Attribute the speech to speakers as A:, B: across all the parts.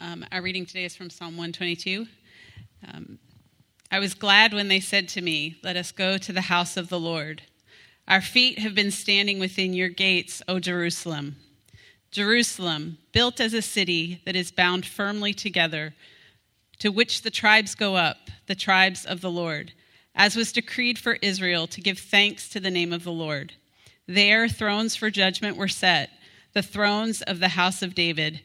A: Um, our reading today is from Psalm 122. Um, I was glad when they said to me, Let us go to the house of the Lord. Our feet have been standing within your gates, O Jerusalem. Jerusalem, built as a city that is bound firmly together, to which the tribes go up, the tribes of the Lord, as was decreed for Israel to give thanks to the name of the Lord. There, thrones for judgment were set, the thrones of the house of David.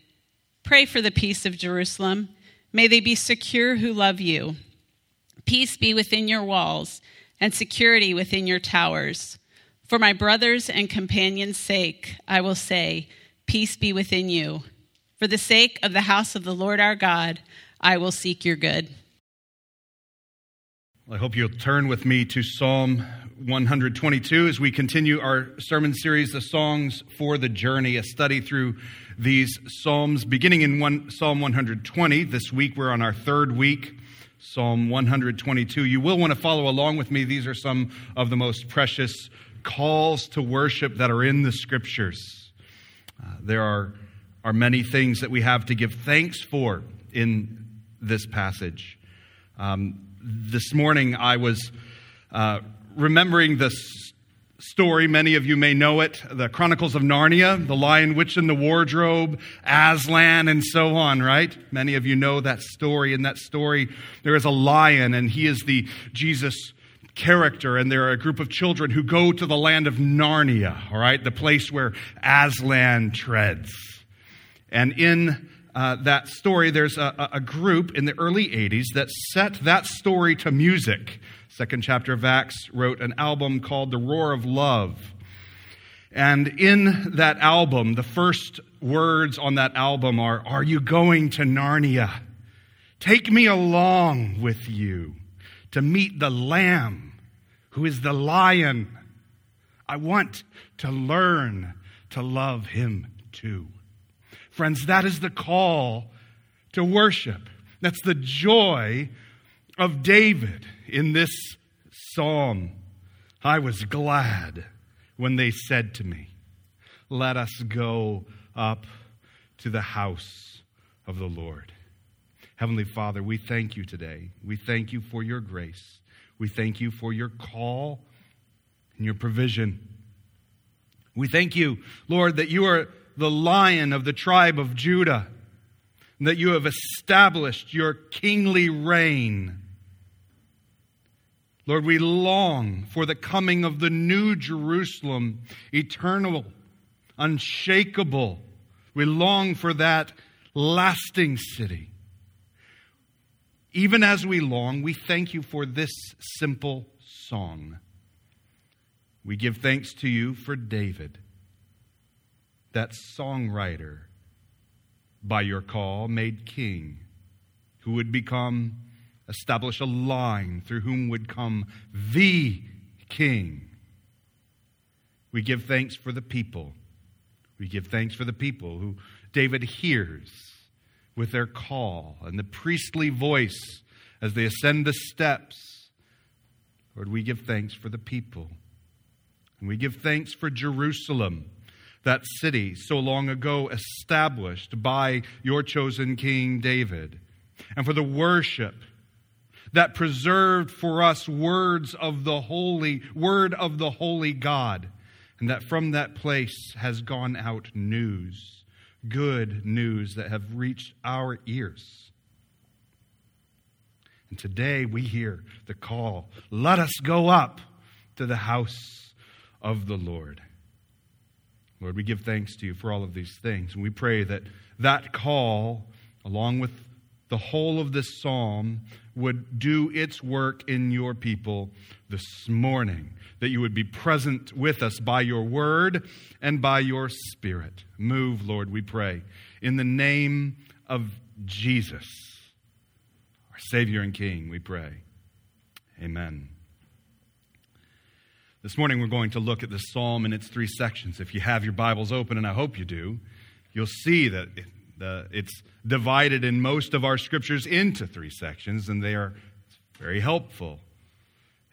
A: Pray for the peace of Jerusalem. May they be secure who love you. Peace be within your walls, and security within your towers. For my brothers and companions' sake, I will say, Peace be within you. For the sake of the house of the Lord our God, I will seek your good.
B: I hope you'll turn with me to Psalm 122 as we continue our sermon series, The Songs for the Journey, a study through these Psalms, beginning in one, Psalm 120. This week we're on our third week, Psalm 122. You will want to follow along with me. These are some of the most precious calls to worship that are in the scriptures. Uh, there are, are many things that we have to give thanks for in this passage. Um, this morning I was uh, remembering this story. Many of you may know it the Chronicles of Narnia, The Lion, Witch, and the Wardrobe, Aslan, and so on, right? Many of you know that story. In that story, there is a lion, and he is the Jesus character, and there are a group of children who go to the land of Narnia, all right, the place where Aslan treads. And in uh, that story, there's a, a group in the early 80s that set that story to music. Second chapter of Acts wrote an album called The Roar of Love. And in that album, the first words on that album are Are you going to Narnia? Take me along with you to meet the Lamb, who is the lion. I want to learn to love him too. Friends, that is the call to worship. That's the joy of David in this psalm. I was glad when they said to me, Let us go up to the house of the Lord. Heavenly Father, we thank you today. We thank you for your grace. We thank you for your call and your provision. We thank you, Lord, that you are the lion of the tribe of Judah, and that you have established your kingly reign. Lord, we long for the coming of the new Jerusalem, eternal, unshakable. We long for that lasting city. Even as we long, we thank you for this simple song. We give thanks to you for David that songwriter by your call made king, who would become, establish a line through whom would come the king. We give thanks for the people. We give thanks for the people who David hears with their call and the priestly voice as they ascend the steps. Lord, we give thanks for the people. And we give thanks for Jerusalem that city so long ago established by your chosen King David, and for the worship that preserved for us words of the holy, word of the holy God, and that from that place has gone out news, good news that have reached our ears. And today we hear the call let us go up to the house of the Lord. Lord, we give thanks to you for all of these things. And we pray that that call, along with the whole of this psalm, would do its work in your people this morning. That you would be present with us by your word and by your spirit. Move, Lord, we pray. In the name of Jesus, our Savior and King, we pray. Amen. This morning, we're going to look at the psalm in its three sections. If you have your Bibles open, and I hope you do, you'll see that it's divided in most of our scriptures into three sections, and they are very helpful.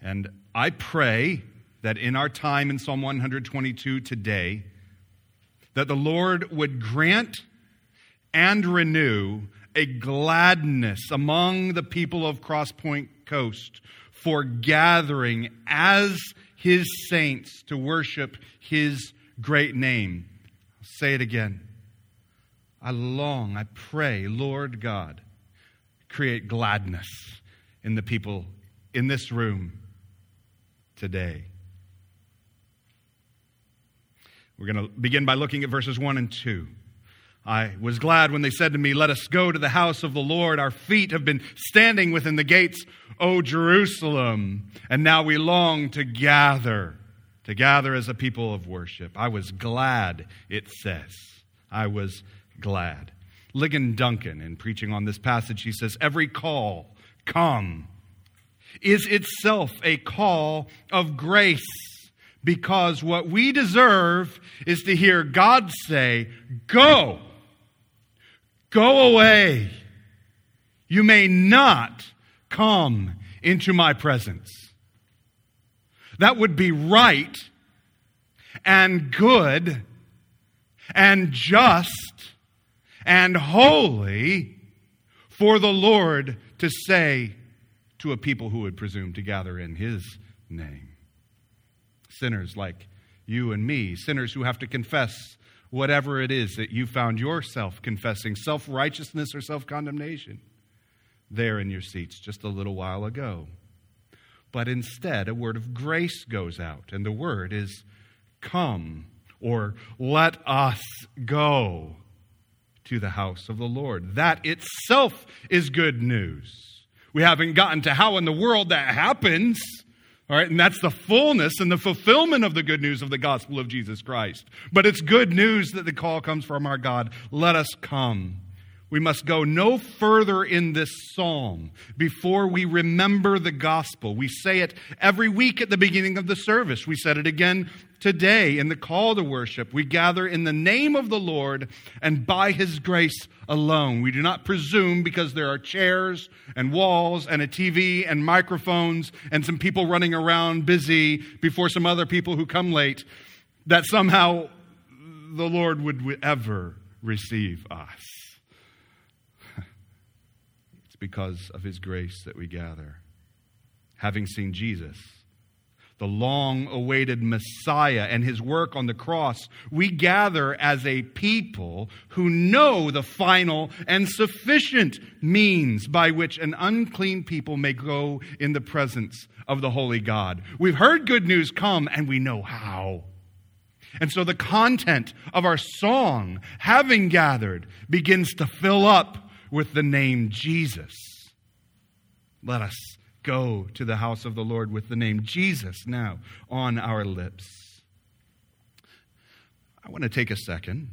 B: And I pray that in our time in Psalm 122 today, that the Lord would grant and renew a gladness among the people of Crosspoint Coast for gathering as his saints to worship his great name. I'll say it again. I long, I pray, Lord God, create gladness in the people in this room today. We're going to begin by looking at verses 1 and 2. I was glad when they said to me, Let us go to the house of the Lord. Our feet have been standing within the gates, O Jerusalem. And now we long to gather, to gather as a people of worship. I was glad, it says. I was glad. Ligon Duncan, in preaching on this passage, he says, Every call, come, is itself a call of grace because what we deserve is to hear God say, Go, go away. You may not come into my presence. That would be right and good and just and holy for the Lord to say to a people who would presume to gather in his name. Sinners like you and me, sinners who have to confess whatever it is that you found yourself confessing, self righteousness or self condemnation, there in your seats just a little while ago. But instead, a word of grace goes out, and the word is come or let us go to the house of the Lord. That itself is good news. We haven't gotten to how in the world that happens. All right, and that's the fullness and the fulfillment of the good news of the gospel of Jesus Christ. But it's good news that the call comes from our God. Let us come. We must go no further in this psalm before we remember the gospel. We say it every week at the beginning of the service. We said it again today in the call to worship. We gather in the name of the Lord and by his grace alone. We do not presume because there are chairs and walls and a TV and microphones and some people running around busy before some other people who come late that somehow the Lord would ever receive us. Because of his grace that we gather. Having seen Jesus, the long awaited Messiah and his work on the cross, we gather as a people who know the final and sufficient means by which an unclean people may go in the presence of the holy God. We've heard good news come and we know how. And so the content of our song, having gathered, begins to fill up with the name Jesus. Let us go to the house of the Lord with the name Jesus now on our lips. I want to take a second,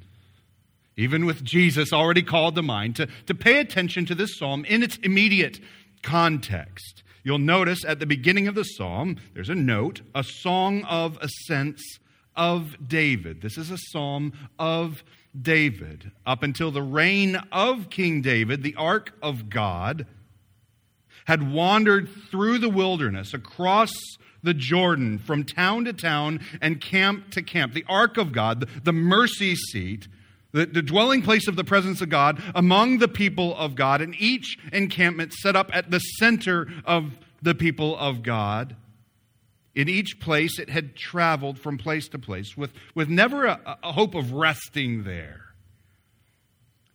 B: even with Jesus already called to mind, to, to pay attention to this psalm in its immediate context. You'll notice at the beginning of the psalm, there's a note, a song of ascents of David. This is a psalm of David. Up until the reign of King David, the ark of God had wandered through the wilderness across the Jordan from town to town and camp to camp. The ark of God, the mercy seat, the, the, dwelling place of the presence of God among the people of God, and each encampment set up at the center of the people of God. In each place, it had traveled from place to place with, with never a, a hope of resting there.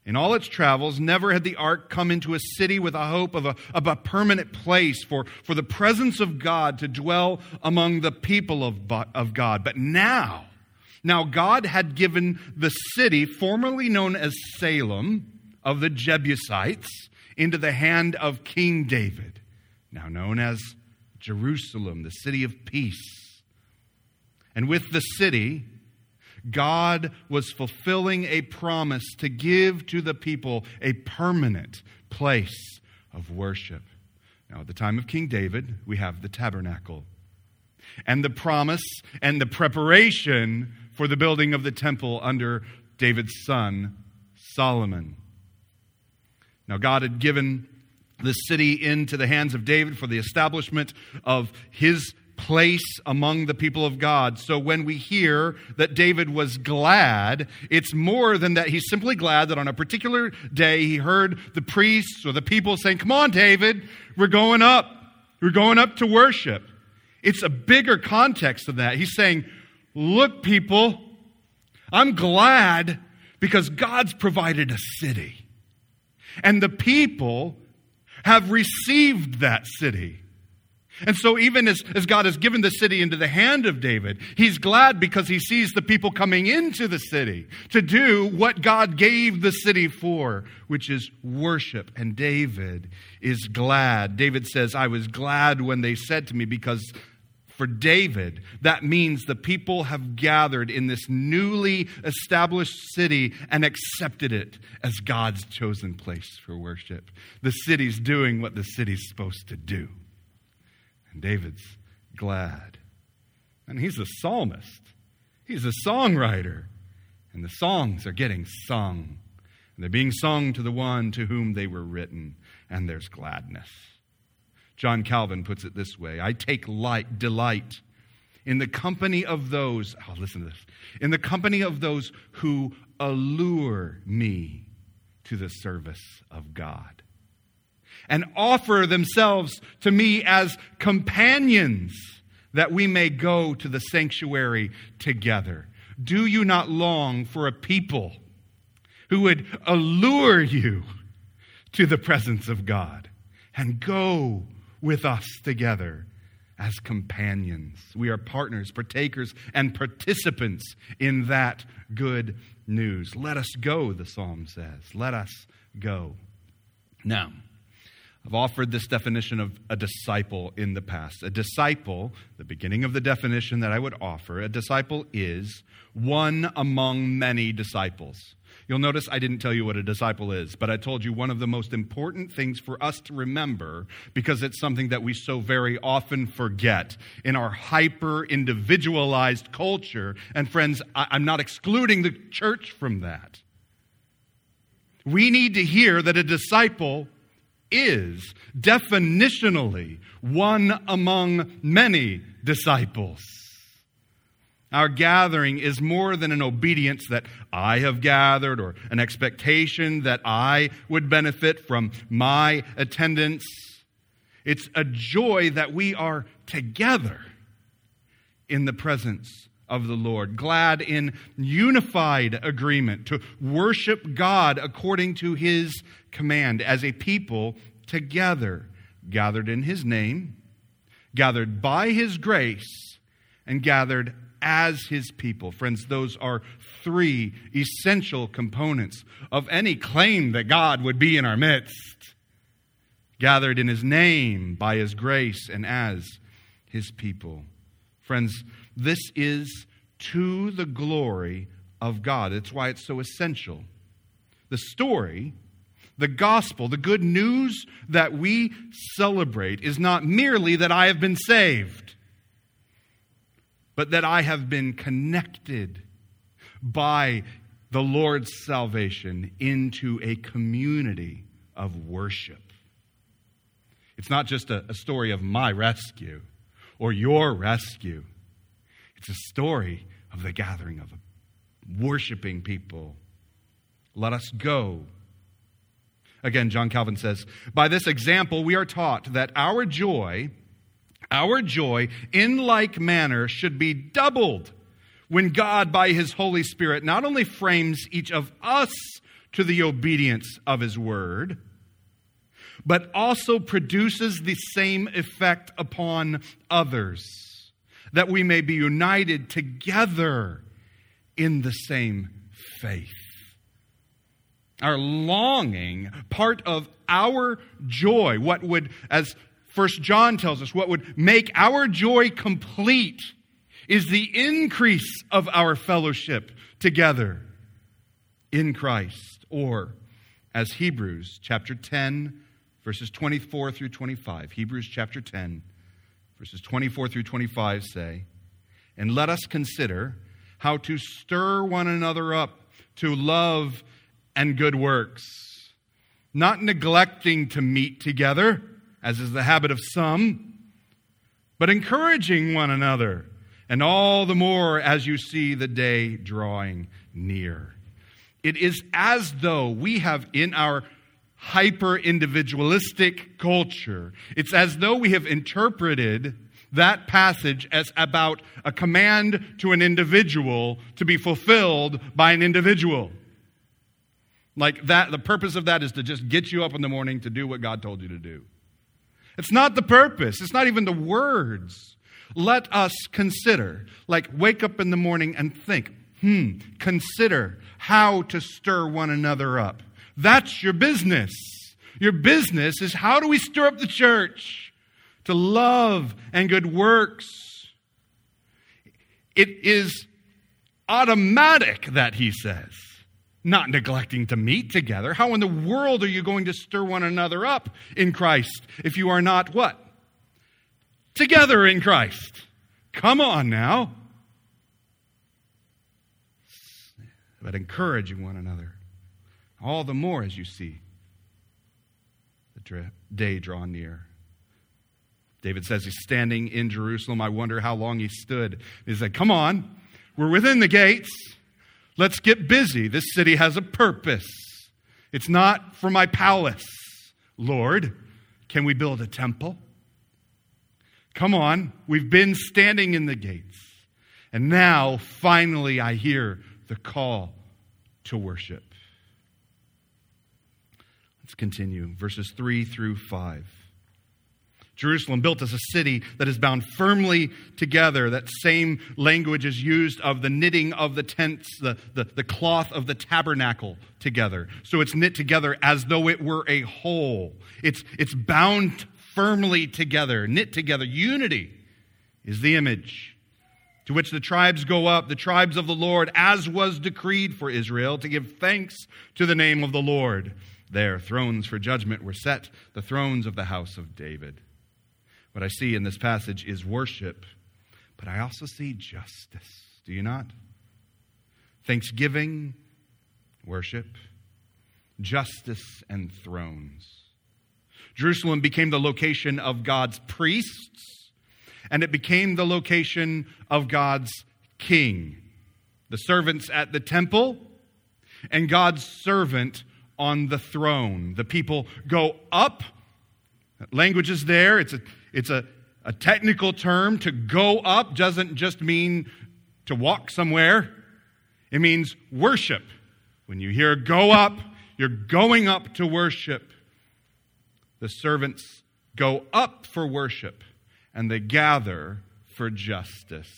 B: In all its travels, never had the ark come into a city with a hope of a, of a permanent place for, for the presence of God to dwell among the people of, of God. But now, now God had given the city, formerly known as Salem, of the Jebusites, into the hand of King David, now known as Jerusalem, the city of peace. And with the city, God was fulfilling a promise to give to the people a permanent place of worship. Now, at the time of King David, we have the tabernacle and the promise and the preparation for the building of the temple under David's son, Solomon. Now, God had given the city into the hands of David for the establishment of his place among the people of God. So when we hear that David was glad, it's more than that he's simply glad that on a particular day he heard the priests or the people saying, Come on, David, we're going up. We're going up to worship. It's a bigger context than that. He's saying, Look, people, I'm glad because God's provided a city. And the people have received that city. And so, even as, as God has given the city into the hand of David, he's glad because he sees the people coming into the city to do what God gave the city for, which is worship. And David is glad. David says, I was glad when they said to me, because for David, that means the people have gathered in this newly established city and accepted it as God's chosen place for worship. The city's doing what the city's supposed to do. And David's glad. And he's a psalmist, he's a songwriter. And the songs are getting sung. And they're being sung to the one to whom they were written. And there's gladness. John Calvin puts it this way I take light, delight in the company of those, oh, listen to this, in the company of those who allure me to the service of God and offer themselves to me as companions that we may go to the sanctuary together. Do you not long for a people who would allure you to the presence of God and go with us together as companions? We are partners, partakers, and participants in that good news. Let us go, the psalm says. Let us go. Now, I've offered this definition of a disciple in the past. A disciple, the beginning of the definition that I would offer, a disciple is one among many disciples. You'll notice I didn't tell you what a disciple is, but I told you one of the most important things for us to remember because it's something that we so very often forget in our hyper individualized culture. And friends, I'm not excluding the church from that. We need to hear that a disciple is definitionally one among many disciples. Our gathering is more than an obedience that I have gathered or an expectation that I would benefit from my attendance. It's a joy that we are together in the presence of the Lord, glad in unified agreement to worship God according to his command as a people together, gathered in his name, gathered by his grace, and gathered as his people. Friends, those are three essential components of any claim that God would be in our midst. Gathered in his name, by his grace, and as his people. Friends, this is to the glory of God. It's why it's so essential. The story, the gospel, the good news that we celebrate is not merely that I have been saved, but that I have been connected by the Lord's salvation into a community of worship. It's not just a, a story of my rescue or your rescue. It's a story of the gathering of worshiping people. Let us go. Again, John Calvin says, By this example, we are taught that our joy, our joy in like manner should be doubled when God, by his Holy Spirit, not only frames each of us to the obedience of his word, but also produces the same effect upon others that we may be united together in the same faith. Our longing, part of our joy, what would, as First John tells us, what would make our joy complete is the increase of our fellowship together in Christ. Or, as Hebrews chapter 10, verses 24 through 25, Hebrews chapter 10, verses 24 through 25 say, And let us consider how to stir one another up to love and good works, not neglecting to meet together, as is the habit of some, but encouraging one another, and all the more as you see the day drawing near. It is as though we have in our hyper individualistic culture, it's as though we have interpreted that passage as about a command to an individual to be fulfilled by an individual. Like that, the purpose of that is to just get you up in the morning to do what God told you to do. It's not the purpose, it's not even the words. Let us consider, like wake up in the morning and think, hmm, consider how to stir one another up. That's your business. Your business is how do we stir up the church to love and good works? It is automatic that he says, not neglecting to meet together. How in the world are you going to stir one another up in Christ if you are not what? Together in Christ. Come on now. But encouraging one another all the more as you see the day draw near. David says he's standing in Jerusalem. I wonder how long he stood. He said, Come on, we're within the gates. Let's get busy. This city has a purpose. It's not for my palace. Lord, can we build a temple? Come on, we've been standing in the gates. And now, finally, I hear the call to worship. Let's continue. Verses 3 through 5. Jerusalem, built as a city that is bound firmly together. That same language is used of the knitting of the tents, the, the, the, cloth of the tabernacle together. So it's knit together as though it were a whole. It's, it's bound firmly together, knit together. Unity is the image to which the tribes go up, the tribes of the Lord, as was decreed for Israel, to give thanks to the name of the Lord. There, thrones for judgment were set, the thrones of the house of David. What I see in this passage is worship, but I also see justice. Do you not? Thanksgiving, worship, justice, and thrones. Jerusalem became the location of God's priests, and it became the location of God's king. The servants at the temple, and God's servant on the throne. The people go up. Language is there. It's a, it's a, a technical term. To go up doesn't just mean to walk somewhere, it means worship. When you hear go up, you're going up to worship. The servants go up for worship and they gather for justice.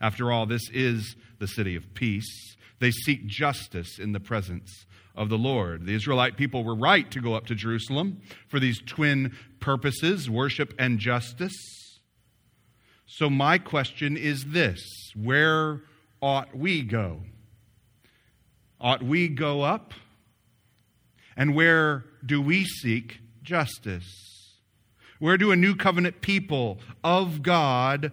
B: After all, this is the city of peace. They seek justice in the presence of the Lord. The Israelite people were right to go up to Jerusalem for these twin purposes worship and justice. So, my question is this where ought we go? Ought we go up? And where do we seek justice? Where do a new covenant people of God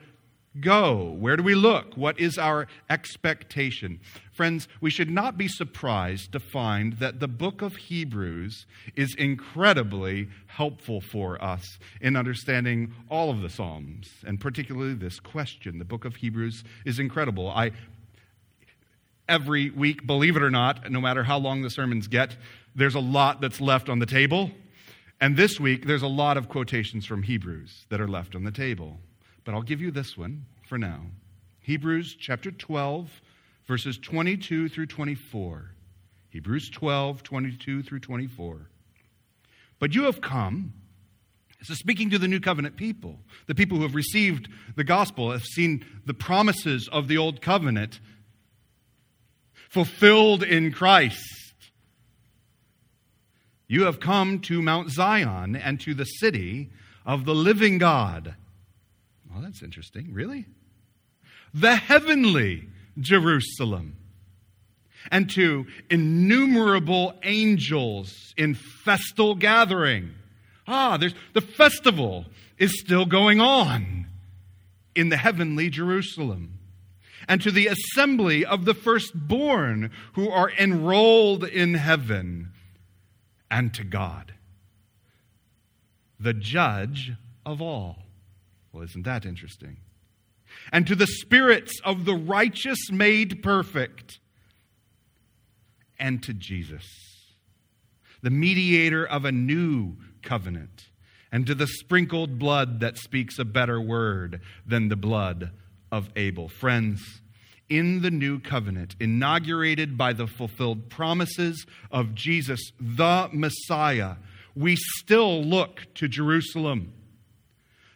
B: go? Where do we look? What is our expectation? Friends, we should not be surprised to find that the book of Hebrews is incredibly helpful for us in understanding all of the Psalms, and particularly this question. The book of Hebrews is incredible. I every week, believe it or not, no matter how long the sermons get, there's a lot that's left on the table. And this week, there's a lot of quotations from Hebrews that are left on the table but I'll give you this one for now. Hebrews chapter 12, verses 22 through 24. Hebrews 12, 22 through 24. But you have come, this is speaking to the new covenant people, the people who have received the gospel, have seen the promises of the old covenant fulfilled in Christ. You have come to Mount Zion and to the city of the living God well, that's interesting. Really? The heavenly Jerusalem. And to innumerable angels in festal gathering. Ah, there's, the festival is still going on in the heavenly Jerusalem. And to the assembly of the firstborn who are enrolled in heaven. And to God, the judge of all. Well, isn't that interesting? And to the spirits of the righteous made perfect, and to Jesus, the mediator of a new covenant, and to the sprinkled blood that speaks a better word than the blood of Abel. Friends, in the new covenant, inaugurated by the fulfilled promises of Jesus, the Messiah, we still look to Jerusalem.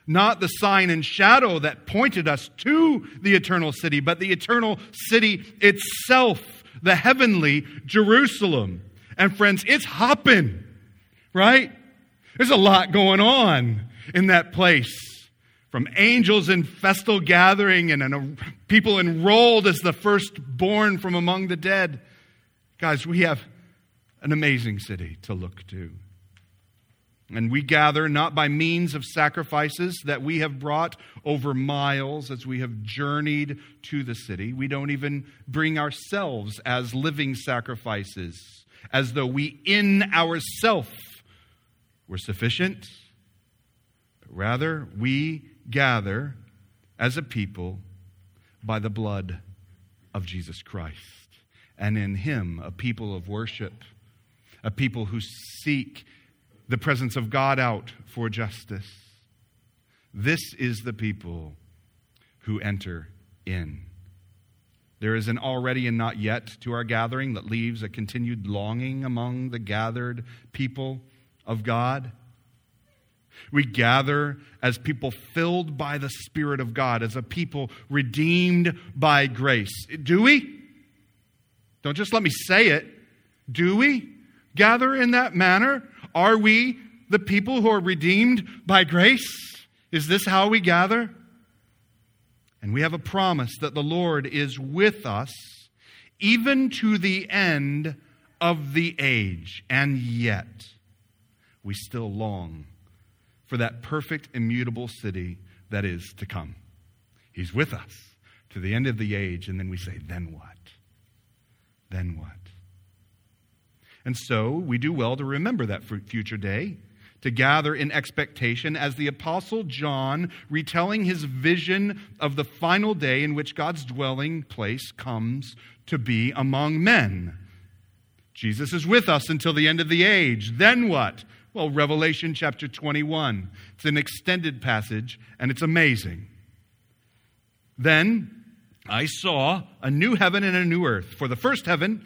B: Not the sign and shadow that pointed us to the eternal city, but the eternal city itself, the heavenly Jerusalem. And friends, it's hopping, right? There's a lot going on in that place from angels in festal gathering and, people enrolled as the firstborn from among the dead. Guys, we have an amazing city to look to. And we gather not by means of sacrifices that we have brought over miles as we have journeyed to the city. We don't even bring ourselves as living sacrifices, as though we in ourself were sufficient. But rather, we gather as a people by the blood of Jesus Christ. And in Him, a people of worship, a people who seek the presence of God out for justice. This is the people who enter in. There is an already and not yet to our gathering that leaves a continued longing among the gathered people of God. We gather as people filled by the Spirit of God, as a people redeemed by grace. Do we? Don't just let me say it. Do we gather in that manner? Are we the people who are redeemed by grace? Is this how we gather? And we have a promise that the Lord is with us even to the end of the age. And yet, we still long for that perfect, immutable city that is to come. He's with us to the end of the age, and then we say, then what? Then what? And so we do well to remember that future day, to gather in expectation as the Apostle John, retelling his vision of the final day in which God's dwelling place comes to be among men. Jesus is with us until the end of the age. Then what? Well, Revelation chapter 21. It's an extended passage, and it's amazing. Then I saw a new heaven and a new earth, for the first heaven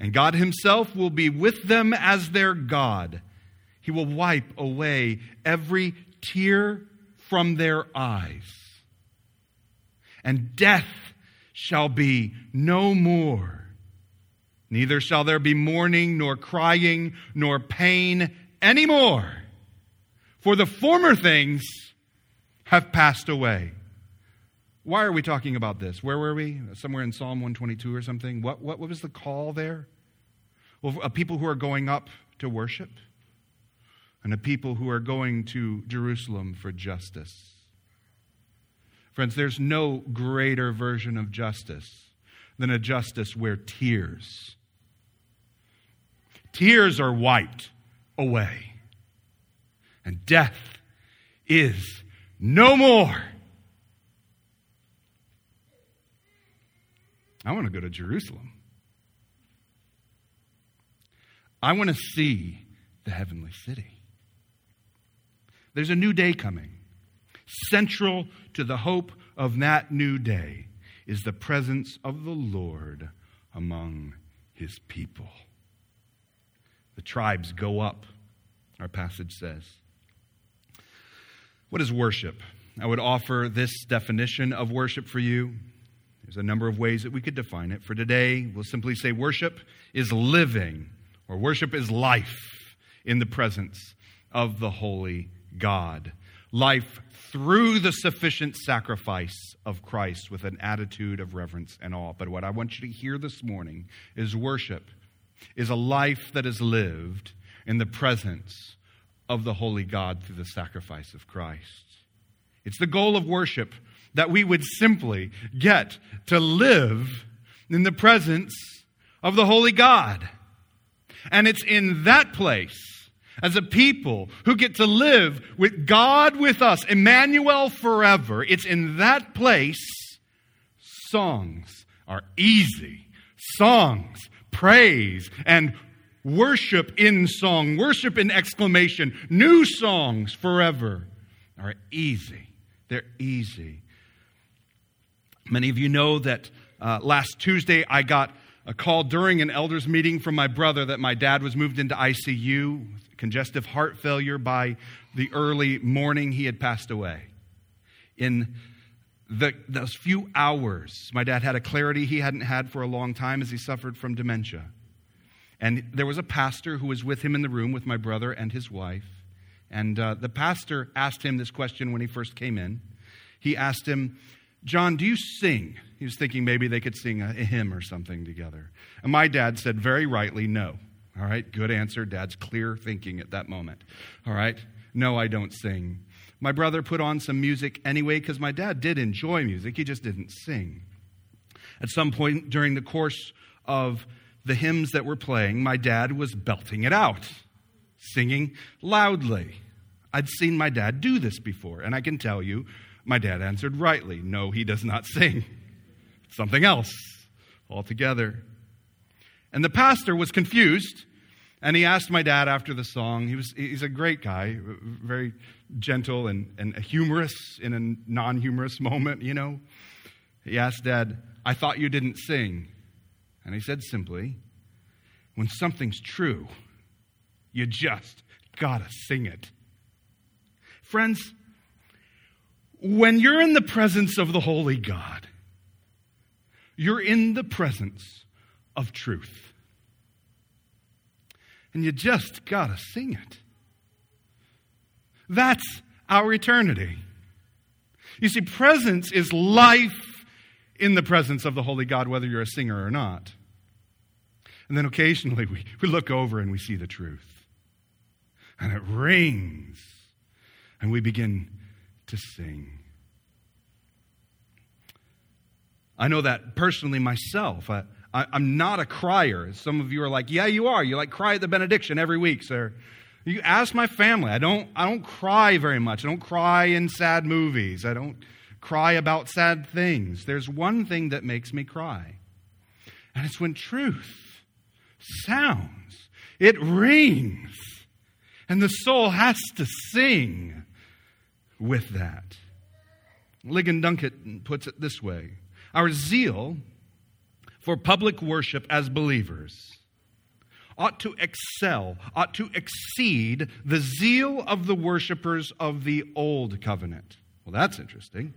B: and God himself will be with them as their God. He will wipe away every tear from their eyes, and death shall be no more. Neither shall there be mourning, nor crying, nor pain anymore for the former things have passed away. Why are we talking about this? Where were we? Somewhere in Psalm 122 or something? What, what, what was the call there? Well, a people who are going up to worship, and a people who are going to Jerusalem for justice. Friends, there's no greater version of justice than a justice where tears, tears are wiped away and death is no more. I want to go to Jerusalem. I want to see the heavenly city. There's a new day coming. Central to the hope of that new day is the presence of the Lord among his people. The tribes go up, our passage says. What is worship? I would offer this definition of worship for you. There's a number of ways that we could define it. For today, we'll simply say worship is living, or worship is life in the presence of the holy God. life through the sufficient sacrifice of Christ with an attitude of reverence and awe. But what I want you to hear this morning is worship is a life that is lived in the presence of the holy God through the sacrifice of Christ. It's the goal of worship that we would simply get to live in the presence of the holy God. And it's in that place as a people who get to live with God with us, Emmanuel forever, it's in that place songs are easy. Songs, praise, and worship in song, worship in exclamation, new songs forever are easy. They're easy. Many of you know that uh, last Tuesday I got a call during an elders meeting from my brother that my dad was moved into ICU, with congestive heart failure by the early morning he had passed away. In the, those few hours, my dad had a clarity he hadn't had for a long time as he suffered from dementia. And there was a pastor who was with him in the room with my brother and his wife. And uh, the pastor asked him this question when he first came in. He asked him, John, do you sing? He was thinking maybe they could sing a, a hymn or something together. And my dad said very rightly, no. All right, good answer. Dad's clear thinking at that moment. All right, no, I don't sing. My brother put on some music anyway because my dad did enjoy music, he just didn't sing. At some point during the course of the hymns that were playing, my dad was belting it out, singing loudly. I'd seen my dad do this before, and I can tell you, my dad answered rightly no, he does not sing. Something else altogether. And the pastor was confused, and he asked my dad after the song. He was, he's a great guy, very gentle and, and humorous in a non humorous moment, you know. He asked Dad, I thought you didn't sing. And he said simply, when something's true, you just gotta sing it. Friends, when you're in the presence of the Holy God, you're in the presence of truth. And you just gotta sing it. That's our eternity. You see, presence is life in the presence of the Holy God, whether you're a singer or not. And then occasionally we, we look over and we see the truth. And it rings. And we begin to sing. I know that personally myself. I, am not a crier. Some of you are like, yeah, you are. You like cry at the benediction every week, sir. You ask my family. I don't, I don't cry very much. I don't cry in sad movies. I don't cry about sad things. There's one thing that makes me cry, and it's when truth sounds, it rings, and the soul has to sing with that. Ligon Duncan puts it this way Our zeal for public worship as believers ought to excel, ought to exceed the zeal of the worshipers of the old covenant. Well, that's interesting.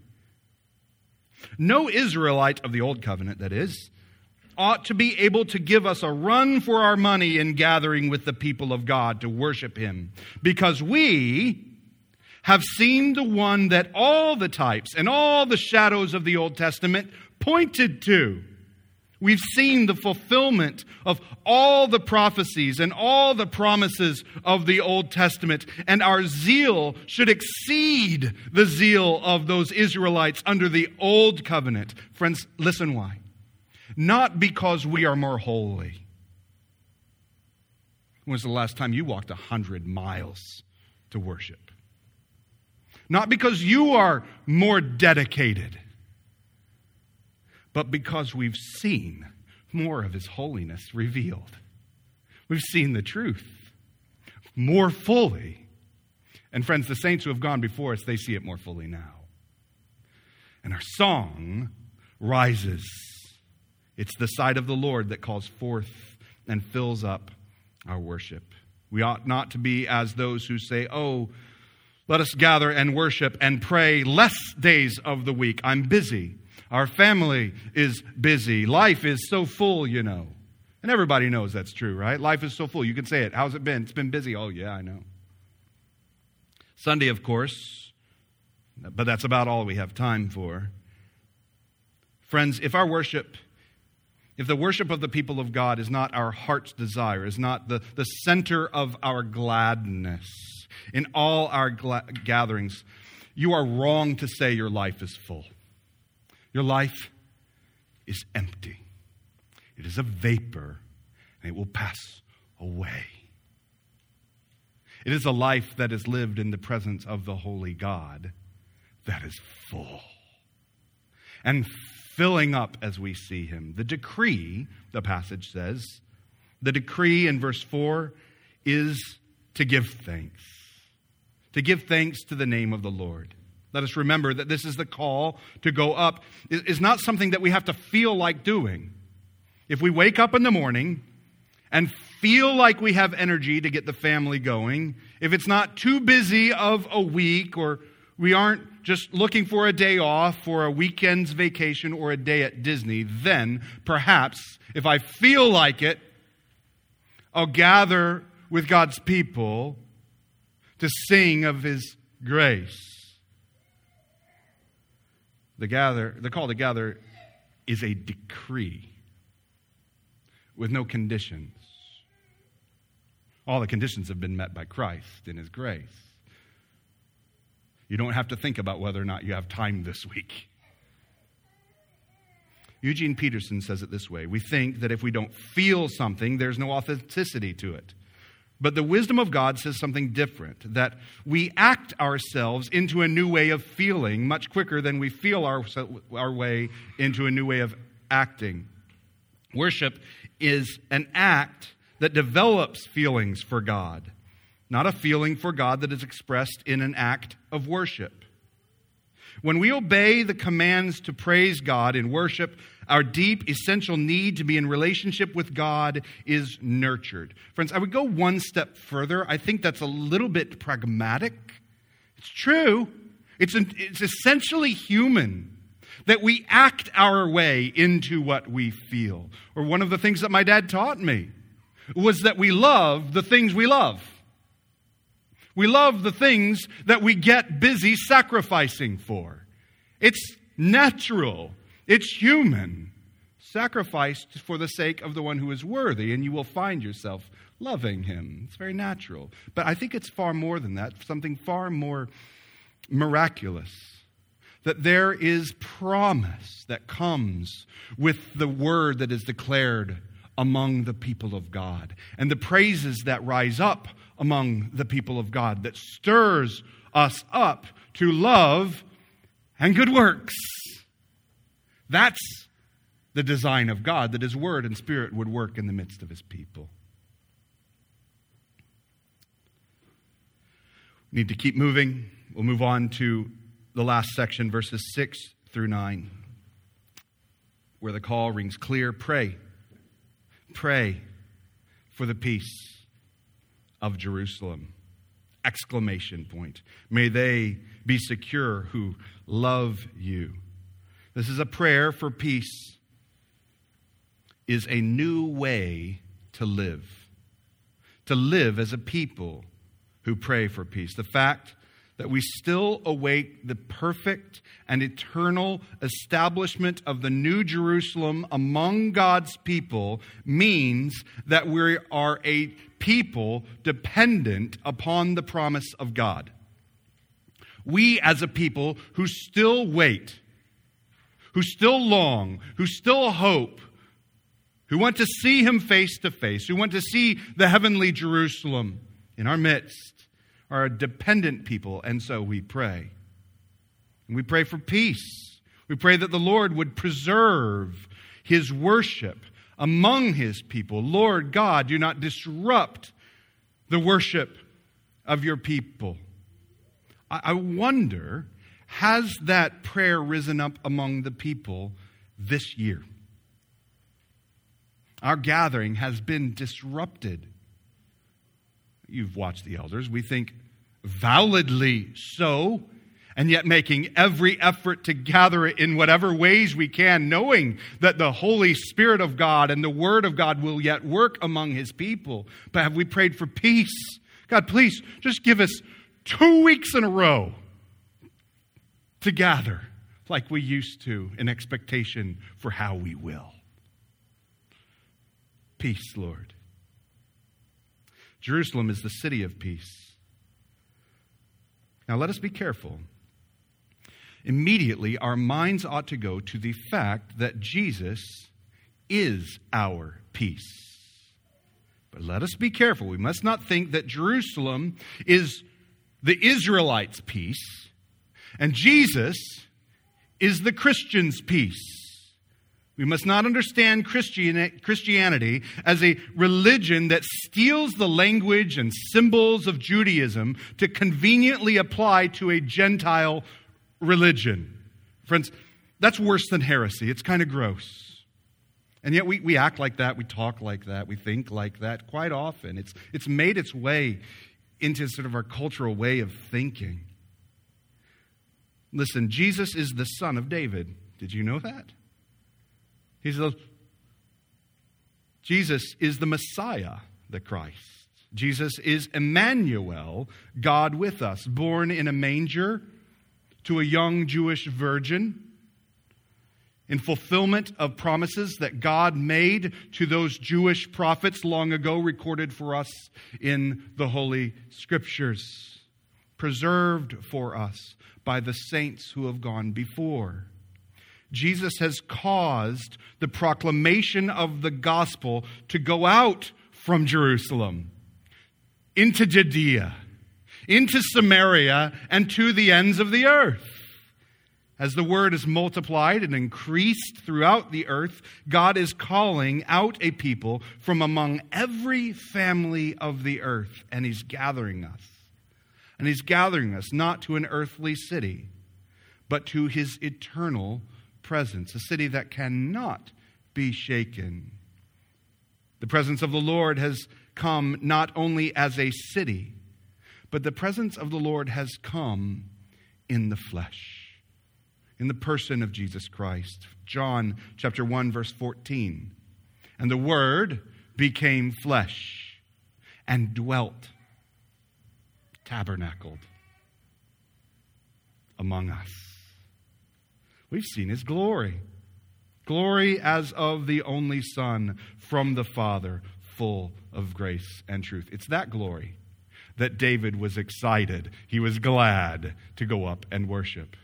B: No Israelite of the Old Covenant, that is, ought to be able to give us a run for our money in gathering with the people of God to worship Him, because we have seen the one that all the types and all the shadows of the Old Testament pointed to. We've seen the fulfillment of all the prophecies and all the promises of the Old Testament, and our zeal should exceed the zeal of those Israelites under the Old Covenant. Friends, listen why. Not because we are more holy. When was the last time you walked a hundred miles to worship? Not because you are more dedicated but because we've seen more of His holiness revealed. We've seen the truth more fully. And friends, the saints who have gone before us, they see it more fully now. And our song rises. It's the sight of the Lord that calls forth and fills up our worship. We ought not to be as those who say, Oh, let us gather and worship and pray less days of the week. I'm busy. Our family is busy. Life is so full, you know. And everybody knows that's true, right? Life is so full. You can say it. How's it been? It's been busy. Oh, yeah, I know. Sunday, of course, but that's about all we have time for. Friends, if our worship, if the worship of the people of God is not our heart's desire, is not the, the center of our gladness in all our gatherings, you are wrong to say your life is full. Your life is empty, it is a vapor, and it will pass away. It is a life that is lived in the presence of the Holy God that is full and filling up as we see Him. The decree, the passage says, the decree in verse 4 is to give thanks. To give thanks to the name of the Lord. Let us remember that this is the call to go up. It's not something that we have to feel like doing. If we wake up in the morning and feel like we have energy to get the family going, if it's not too busy of a week or we aren't just looking for a day off for a weekend's vacation or a day at Disney, then perhaps if I feel like it, I'll gather with God's people to sing of His grace. The gather, the call to gather is a decree with no conditions. All the conditions have been met by Christ in His grace. You don't have to think about whether or not you have time this week. Eugene Peterson says it this way We think that if we don't feel something, there's no authenticity to it. But the wisdom of God says something different that we act ourselves into a new way of feeling much quicker than we feel our, our way into a new way of acting. Worship is an act that develops feelings for God, not a feeling for God that is expressed in an act of worship. When we obey the commands to praise God in worship, our deep, essential need to be in relationship with God is nurtured. Friends, I would go one step further. I think that's a little bit pragmatic. It's true, it's, it's essentially human that we act our way into what we feel. Or one of the things that my dad taught me was that we love the things we love. We love the things that we get busy sacrificing for. It's natural, it's human. Sacrificed for the sake of the one who is worthy, and you will find yourself loving him. It's very natural. But I think it's far more than that, something far more miraculous. That there is promise that comes with the word that is declared among the people of God, and the praises that rise up among the people of God that stirs us up to love and good works. That's the design of God, that His Word and Spirit would work in the midst of His people. We need to keep moving. We'll move on to the last section, verses 6 through 9, where the call rings clear pray Pray for the peace of Jerusalem. Exclamation point. May they be secure who love you. This is a prayer for peace is a new way to live. To live as a people who pray for peace. The fact that we still await the perfect and eternal establishment of the New Jerusalem among God's people means that we are a people dependent upon the promise of God. We, as a people who still wait, who still long, who still hope, who want to see Him face to face, who want to see the heavenly Jerusalem in our midst, are a dependent people, and so we pray. And we pray for peace. We pray that the Lord would preserve his worship among his people. Lord God, do not disrupt the worship of your people. I wonder, has that prayer risen up among the people this year? Our gathering has been disrupted. You've watched the elders. We think validly so, and yet making every effort to gather it in whatever ways we can, knowing that the Holy Spirit of God and the Word of God will yet work among His people. But have we prayed for peace? God, please just give us two weeks in a row to gather like we used to in expectation for how we will. Peace, Lord. Jerusalem is the city of peace. Now let us be careful. Immediately, our minds ought to go to the fact that Jesus is our peace. But let us be careful. We must not think that Jerusalem is the Israelites' peace and Jesus is the Christian's peace. We must not understand Christianity as a religion that steals the language and symbols of Judaism to conveniently apply to a Gentile religion. Friends, that's worse than heresy. It's kind of gross. And yet we, we act like that, we talk like that, we think like that quite often. It's, it's made its way into sort of our cultural way of thinking. Listen, Jesus is the son of David. Did you know that? He's the Jesus is the Messiah, the Christ. Jesus is Emmanuel, God with us, born in a manger to a young Jewish virgin in fulfillment of promises that God made to those Jewish prophets long ago, recorded for us in the Holy Scriptures, preserved for us by the saints who have gone before. Jesus has caused the proclamation of the gospel to go out from Jerusalem into Judea, into Samaria, and to the ends of the earth. As the word is multiplied and increased throughout the earth, God is calling out a people from among every family of the earth, and He's gathering us. And He's gathering us not to an earthly city, but to His eternal presence, a city that cannot be shaken. The presence of the Lord has come not only as a city, but the presence of the Lord has come in the flesh in the person of Jesus Christ. John chapter 1 verse 14. And the word became flesh and dwelt tabernacled among us. We've seen his glory. Glory as of the only Son from the Father, full of grace and truth. It's that glory that David was excited. He was glad to go up and worship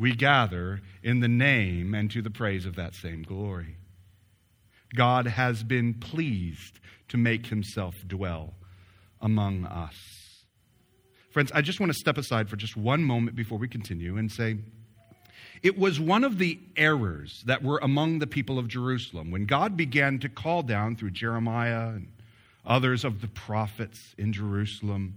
B: we gather in the name and to the praise of that same glory. God has been pleased to make himself dwell among us. Friends, I just want to step aside for just one moment before we continue and say, it was one of the errors that were among the people of Jerusalem when God began to call down through Jeremiah and others of the prophets in Jerusalem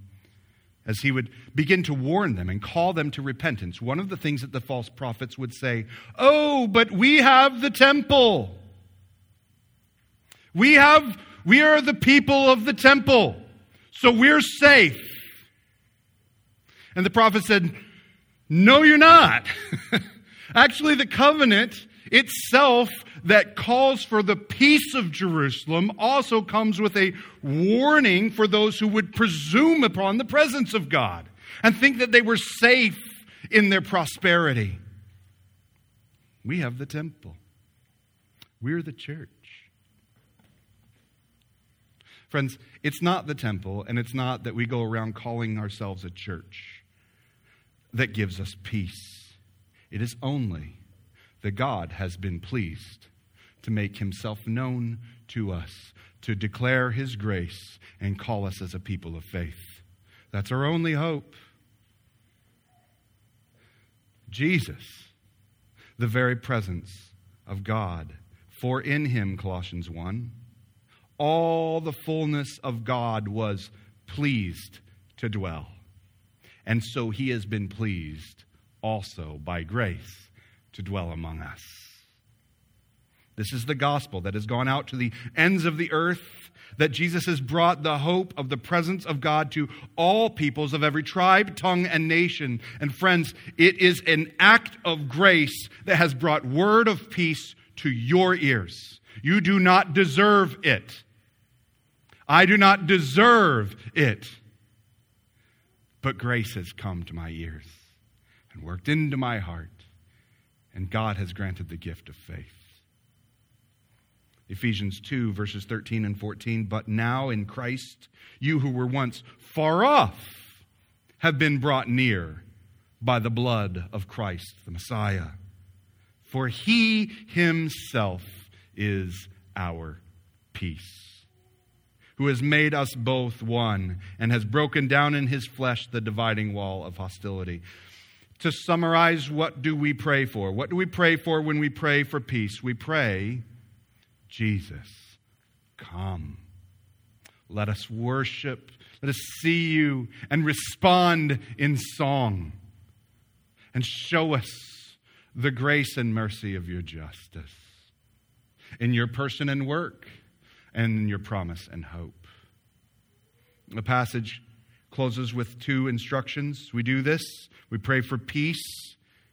B: as he would begin to warn them and call them to repentance, one of the things that the false prophets would say, Oh, but we have the temple. We have, we are the people of the temple, so we're safe. And the prophet said, No, you're not. Actually, the covenant itself that calls for the peace of Jerusalem also comes with a warning for those who would presume upon the presence of God and think that they were safe in their prosperity. We have the temple, we're the church. Friends, it's not the temple, and it's not that we go around calling ourselves a church that gives us peace. It is only that God has been pleased to make himself known to us, to declare his grace, and call us as a people of faith. That's our only hope. Jesus, the very presence of God. For in him, Colossians 1, all the fullness of God was pleased to dwell. And so he has been pleased also by grace to dwell among us. This is the gospel that has gone out to the ends of the earth, that Jesus has brought the hope of the presence of God to all peoples of every tribe, tongue, and nation. And friends, it is an act of grace that has brought word of peace to your ears. You do not deserve it. I do not deserve it. But grace has come to my ears. And worked into my heart, and God has granted the gift of faith. Ephesians 2, verses 13 and 14. But now in Christ, you who were once far off have been brought near by the blood of Christ, the Messiah. For he himself is our peace, who has made us both one and has broken down in his flesh the dividing wall of hostility. To summarize, what do we pray for? What do we pray for when we pray for peace? We pray, Jesus, come. Let us worship. Let us see you and respond in song. And show us the grace and mercy of your justice in your person and work and in your promise and hope. The passage closes with two instructions. We do this. We pray for peace.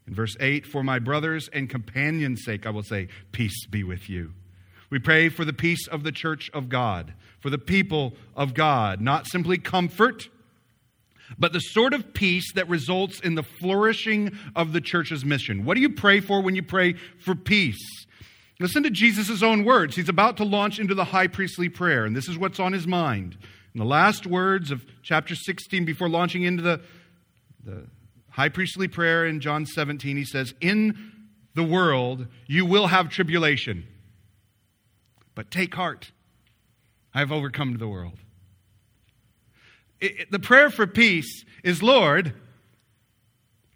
B: In verse 8, for my brothers and companions' sake, I will say, Peace be with you. We pray for the peace of the church of God, for the people of God, not simply comfort, but the sort of peace that results in the flourishing of the church's mission. What do you pray for when you pray for peace? Listen to Jesus' own words. He's about to launch into the high priestly prayer, and this is what's on his mind. In the last words of chapter 16, before launching into the, the high priestly prayer in John 17, he says, In the world you will have tribulation. But take heart, I have overcome the world. It, it, the prayer for peace is Lord,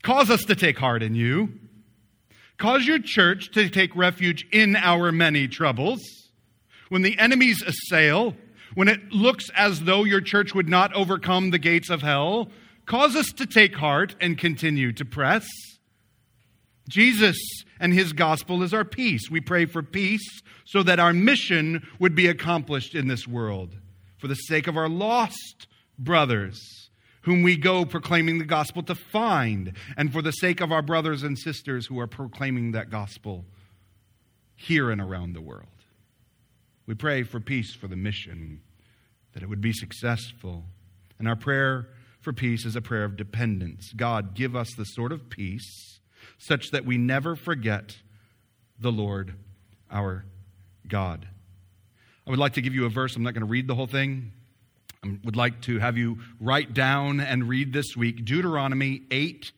B: cause us to take heart in you. Cause your church to take refuge in our many troubles. When the enemies assail, when it looks as though your church would not overcome the gates of hell, cause us to take heart and continue to press. Jesus and his gospel is our peace. We pray for peace so that our mission would be accomplished in this world for the sake of our lost brothers whom we go proclaiming the gospel to find, and for the sake of our brothers and sisters who are proclaiming that gospel here and around the world. We pray for peace for the mission, that it would be successful. And our prayer for peace is a prayer of dependence. God, give us the sort of peace such that we never forget the Lord our God. I would like to give you a verse. I'm not going to read the whole thing. I would like to have you write down and read this week Deuteronomy 8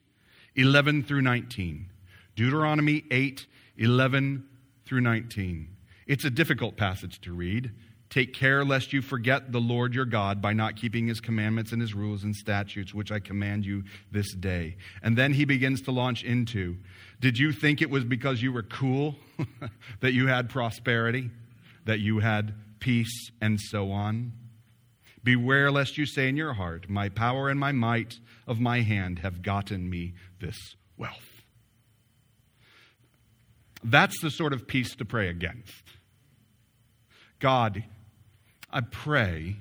B: 11 through 19. Deuteronomy 8 11 through 19. It's a difficult passage to read. Take care lest you forget the Lord your God by not keeping his commandments and his rules and statutes, which I command you this day. And then he begins to launch into Did you think it was because you were cool that you had prosperity, that you had peace, and so on? Beware lest you say in your heart, My power and my might of my hand have gotten me this wealth. That's the sort of peace to pray against. God, I pray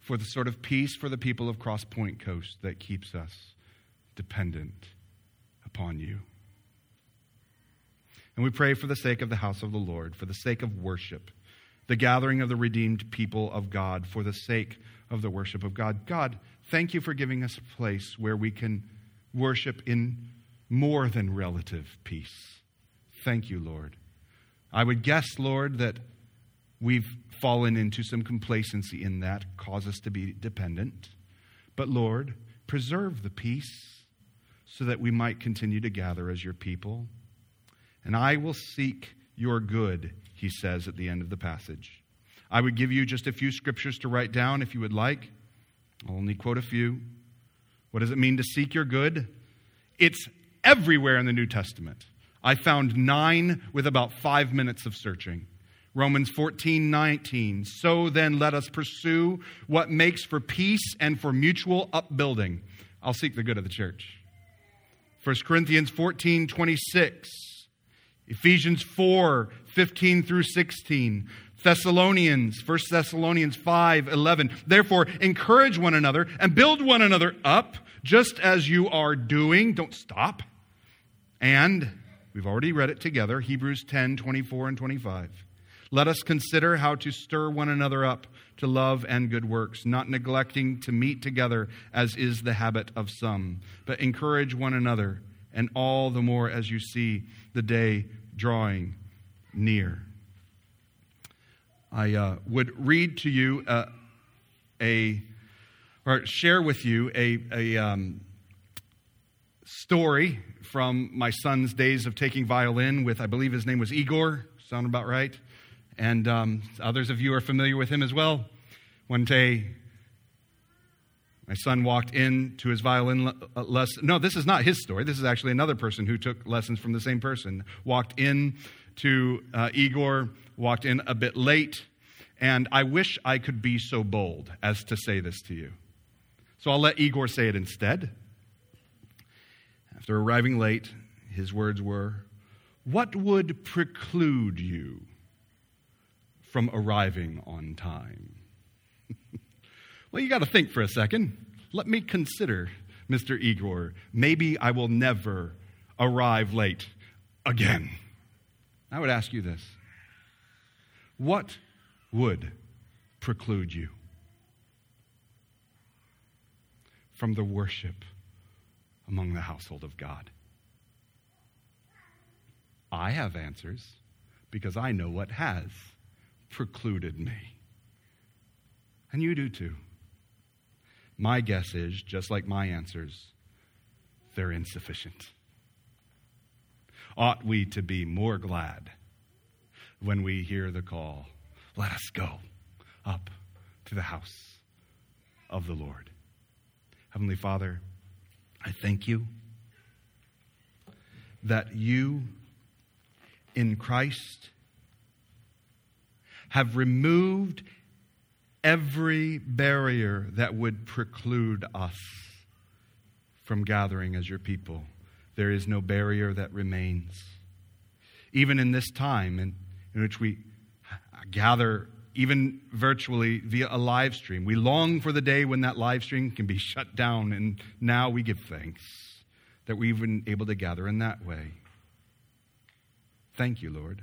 B: for the sort of peace for the people of Cross Point Coast that keeps us dependent upon you. And we pray for the sake of the house of the Lord, for the sake of worship, the gathering of the redeemed people of God, for the sake of the worship of God. God, thank you for giving us a place where we can worship in more than relative peace. Thank you, Lord. I would guess, Lord, that we've fallen into some complacency in that, cause us to be dependent. But Lord, preserve the peace so that we might continue to gather as your people. And I will seek your good, he says at the end of the passage. I would give you just a few scriptures to write down if you would like. I'll only quote a few. What does it mean to seek your good? It's everywhere in the New Testament. I found nine with about five minutes of searching. Romans 14, 19. So then let us pursue what makes for peace and for mutual upbuilding. I'll seek the good of the church. 1 Corinthians 14, 26. Ephesians 4, 15 through 16. Thessalonians, 1 Thessalonians 5 11. Therefore, encourage one another and build one another up, just as you are doing. Don't stop. And we've already read it together Hebrews 10 24 and 25. Let us consider how to stir one another up to love and good works, not neglecting to meet together as is the habit of some, but encourage one another, and all the more as you see the day drawing near. I uh, would read to you uh, a, or share with you a, a um, story from my son's days of taking violin with, I believe his name was Igor, sound about right? And um, others of you are familiar with him as well. One day, my son walked in to his violin uh, lesson. No, this is not his story. This is actually another person who took lessons from the same person. Walked in to uh, Igor, walked in a bit late, and I wish I could be so bold as to say this to you. So I'll let Igor say it instead. After arriving late, his words were, What would preclude you from arriving on time? well, you got to think for a second. Let me consider, Mr. Igor. Maybe I will never arrive late again. I would ask you this What would preclude you from the worship among the household of God? I have answers because I know what has precluded me. And you do too. My guess is, just like my answers, they're insufficient. Ought we to be more glad when we hear the call, let us go up to the house of the Lord? Heavenly Father, I thank you that you in Christ have removed every barrier that would preclude us from gathering as your people. There is no barrier that remains. Even in this time in, in which we gather, even virtually via a live stream, we long for the day when that live stream can be shut down, and now we give thanks that we've been able to gather in that way. Thank you, Lord.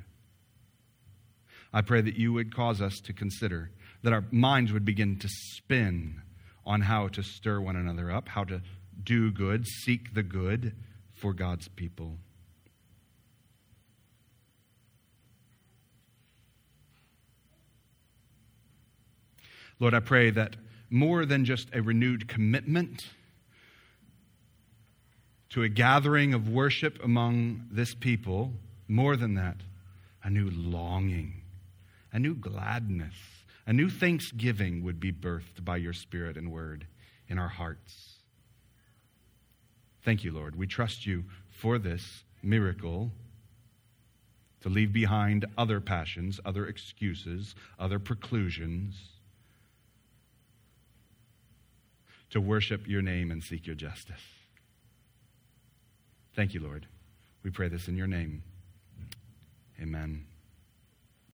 B: I pray that you would cause us to consider, that our minds would begin to spin on how to stir one another up, how to do good, seek the good for God's people. Lord, I pray that more than just a renewed commitment to a gathering of worship among this people, more than that, a new longing, a new gladness, a new thanksgiving would be birthed by your Spirit and word in our hearts. Thank you, Lord. We trust you for this miracle to leave behind other passions, other excuses, other preclusions, to worship your name and seek your justice. Thank you, Lord. We pray this in your name. Amen.